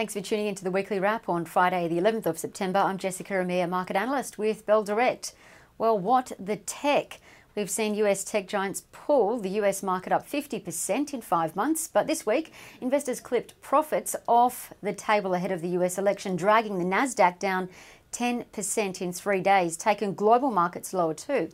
Thanks for tuning into the weekly wrap on Friday, the 11th of September. I'm Jessica Amir, market analyst with Bell Direct. Well, what the tech? We've seen US tech giants pull the US market up 50% in five months, but this week, investors clipped profits off the table ahead of the US election, dragging the NASDAQ down 10% in three days, taking global markets lower too.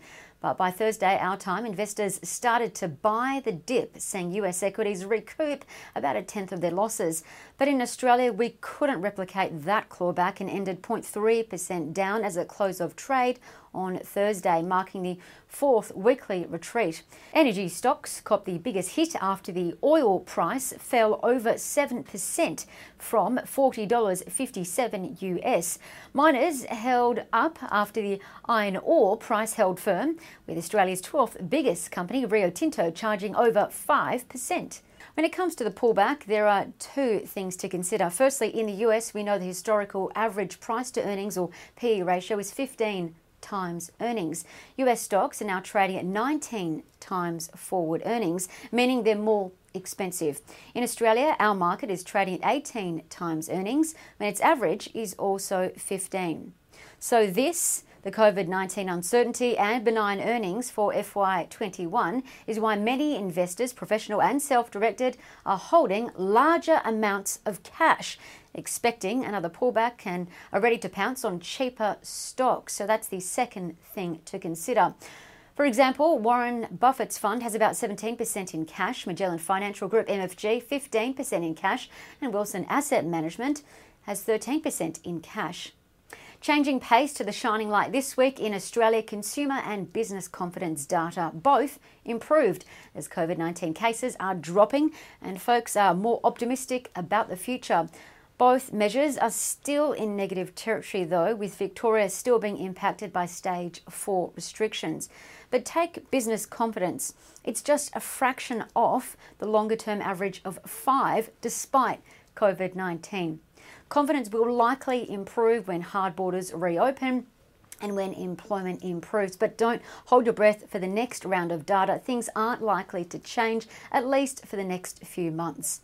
But by Thursday, our time, investors started to buy the dip, seeing US equities recoup about a tenth of their losses. But in Australia, we couldn't replicate that clawback and ended 0.3% down as a close of trade on Thursday, marking the fourth weekly retreat. Energy stocks copped the biggest hit after the oil price fell over 7% from $40.57 US. Miners held up after the iron ore price held firm, with Australia's 12th biggest company, Rio Tinto, charging over 5%. When it comes to the pullback, there are two things to consider. Firstly, in the US, we know the historical average price to earnings or PE ratio is 15 times earnings. US stocks are now trading at 19 times forward earnings, meaning they're more expensive. In Australia, our market is trading at 18 times earnings, and its average is also 15. So this the COVID 19 uncertainty and benign earnings for FY21 is why many investors, professional and self directed, are holding larger amounts of cash, expecting another pullback and are ready to pounce on cheaper stocks. So that's the second thing to consider. For example, Warren Buffett's fund has about 17% in cash, Magellan Financial Group MFG 15% in cash, and Wilson Asset Management has 13% in cash. Changing pace to the shining light this week in Australia, consumer and business confidence data both improved as COVID 19 cases are dropping and folks are more optimistic about the future. Both measures are still in negative territory, though, with Victoria still being impacted by stage four restrictions. But take business confidence. It's just a fraction off the longer term average of five despite COVID 19. Confidence will likely improve when hard borders reopen and when employment improves. But don't hold your breath for the next round of data. Things aren't likely to change, at least for the next few months.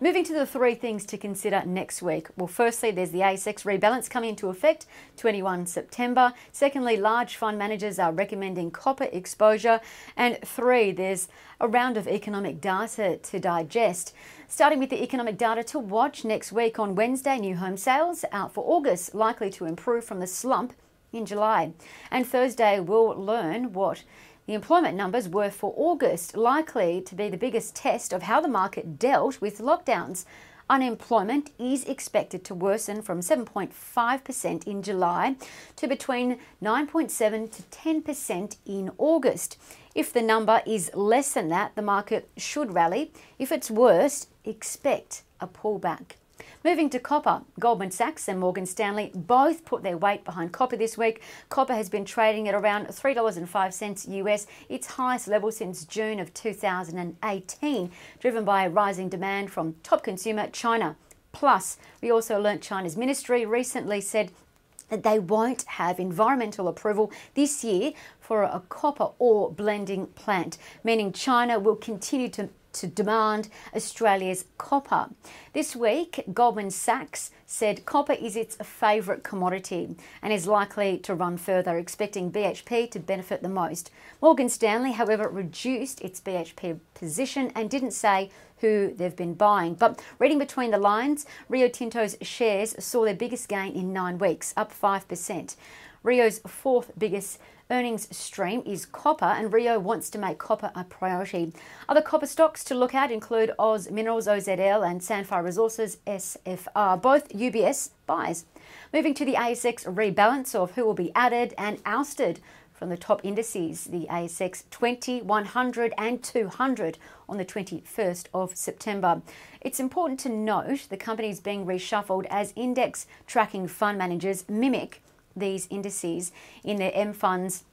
Moving to the three things to consider next week. Well, firstly, there's the ASX rebalance coming into effect 21 September. Secondly, large fund managers are recommending copper exposure. And three, there's a round of economic data to digest. Starting with the economic data to watch next week on Wednesday, new home sales out for August likely to improve from the slump in July. And Thursday, we'll learn what the employment numbers were for August, likely to be the biggest test of how the market dealt with lockdowns. Unemployment is expected to worsen from 7.5% in July to between 9.7 to 10% in August. If the number is less than that, the market should rally. If it's worse, expect a pullback. Moving to copper, Goldman Sachs and Morgan Stanley both put their weight behind copper this week. Copper has been trading at around $3.05 US, its highest level since June of 2018, driven by rising demand from top consumer China. Plus, we also learnt China's ministry recently said that they won't have environmental approval this year for a copper ore blending plant, meaning China will continue to to demand Australia's copper. This week, Goldman Sachs said copper is its favourite commodity and is likely to run further, expecting BHP to benefit the most. Morgan Stanley, however, reduced its BHP position and didn't say who they've been buying. But reading between the lines, Rio Tinto's shares saw their biggest gain in nine weeks, up 5%. Rio's fourth biggest earnings stream is copper, and Rio wants to make copper a priority. Other copper stocks to look at include Oz Minerals OZL and Sandfire Resources SFR, both UBS buys. Moving to the ASX rebalance of who will be added and ousted from the top indices, the ASX 20, 100, and 200 on the 21st of September. It's important to note the companies being reshuffled as index tracking fund managers mimic these indices in their M funds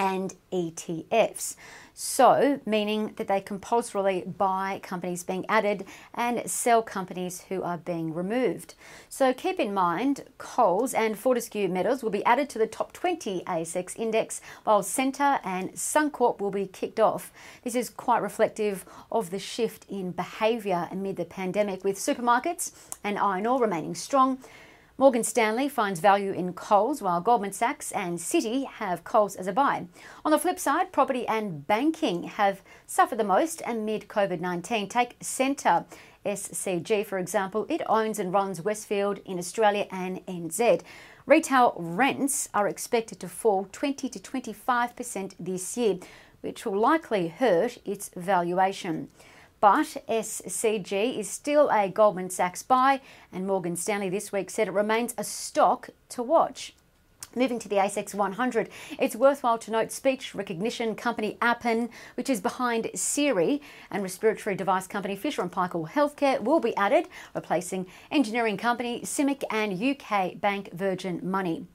and ETFs. So, meaning that they compulsorily buy companies being added and sell companies who are being removed. So, keep in mind Coles and Fortescue Metals will be added to the top 20 ASX index, while Scentre and Suncorp will be kicked off. This is quite reflective of the shift in behaviour amid the pandemic, with supermarkets and iron ore remaining strong. Morgan Stanley finds value in Coles, while Goldman Sachs and Citi have Coles as a buy. On the flip side, property and banking have suffered the most amid COVID 19. Take Scentre. SCG, for example, it owns and runs Westfield in Australia and NZ. Retail rents are expected to fall 20 to 25% this year, which will likely hurt its valuation. But SCG is still a Goldman Sachs buy, and Morgan Stanley this week said it remains a stock to watch. Moving to the ASX 100, it's worthwhile to note speech recognition company Appen, which is behind Siri, and respiratory device company Fisher & Paykel Healthcare will be added, replacing engineering company CIMIC and UK bank Virgin Money.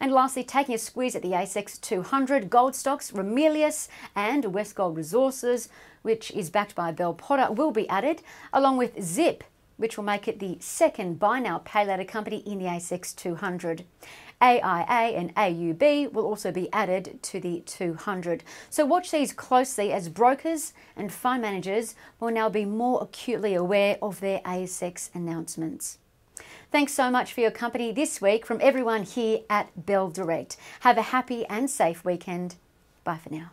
And lastly, taking a squeeze at the ASX 200, gold stocks Ramelius and Westgold Resources, which is backed by Bell Potter, will be added, along with Zip, which will make it the second buy now pay later company in the ASX 200. AIA and AUB will also be added to the 200. So watch these closely as brokers and fund managers will now be more acutely aware of their ASX announcements. Thanks so much for your company this week from everyone here at Bell Direct. Have a happy and safe weekend. Bye for now.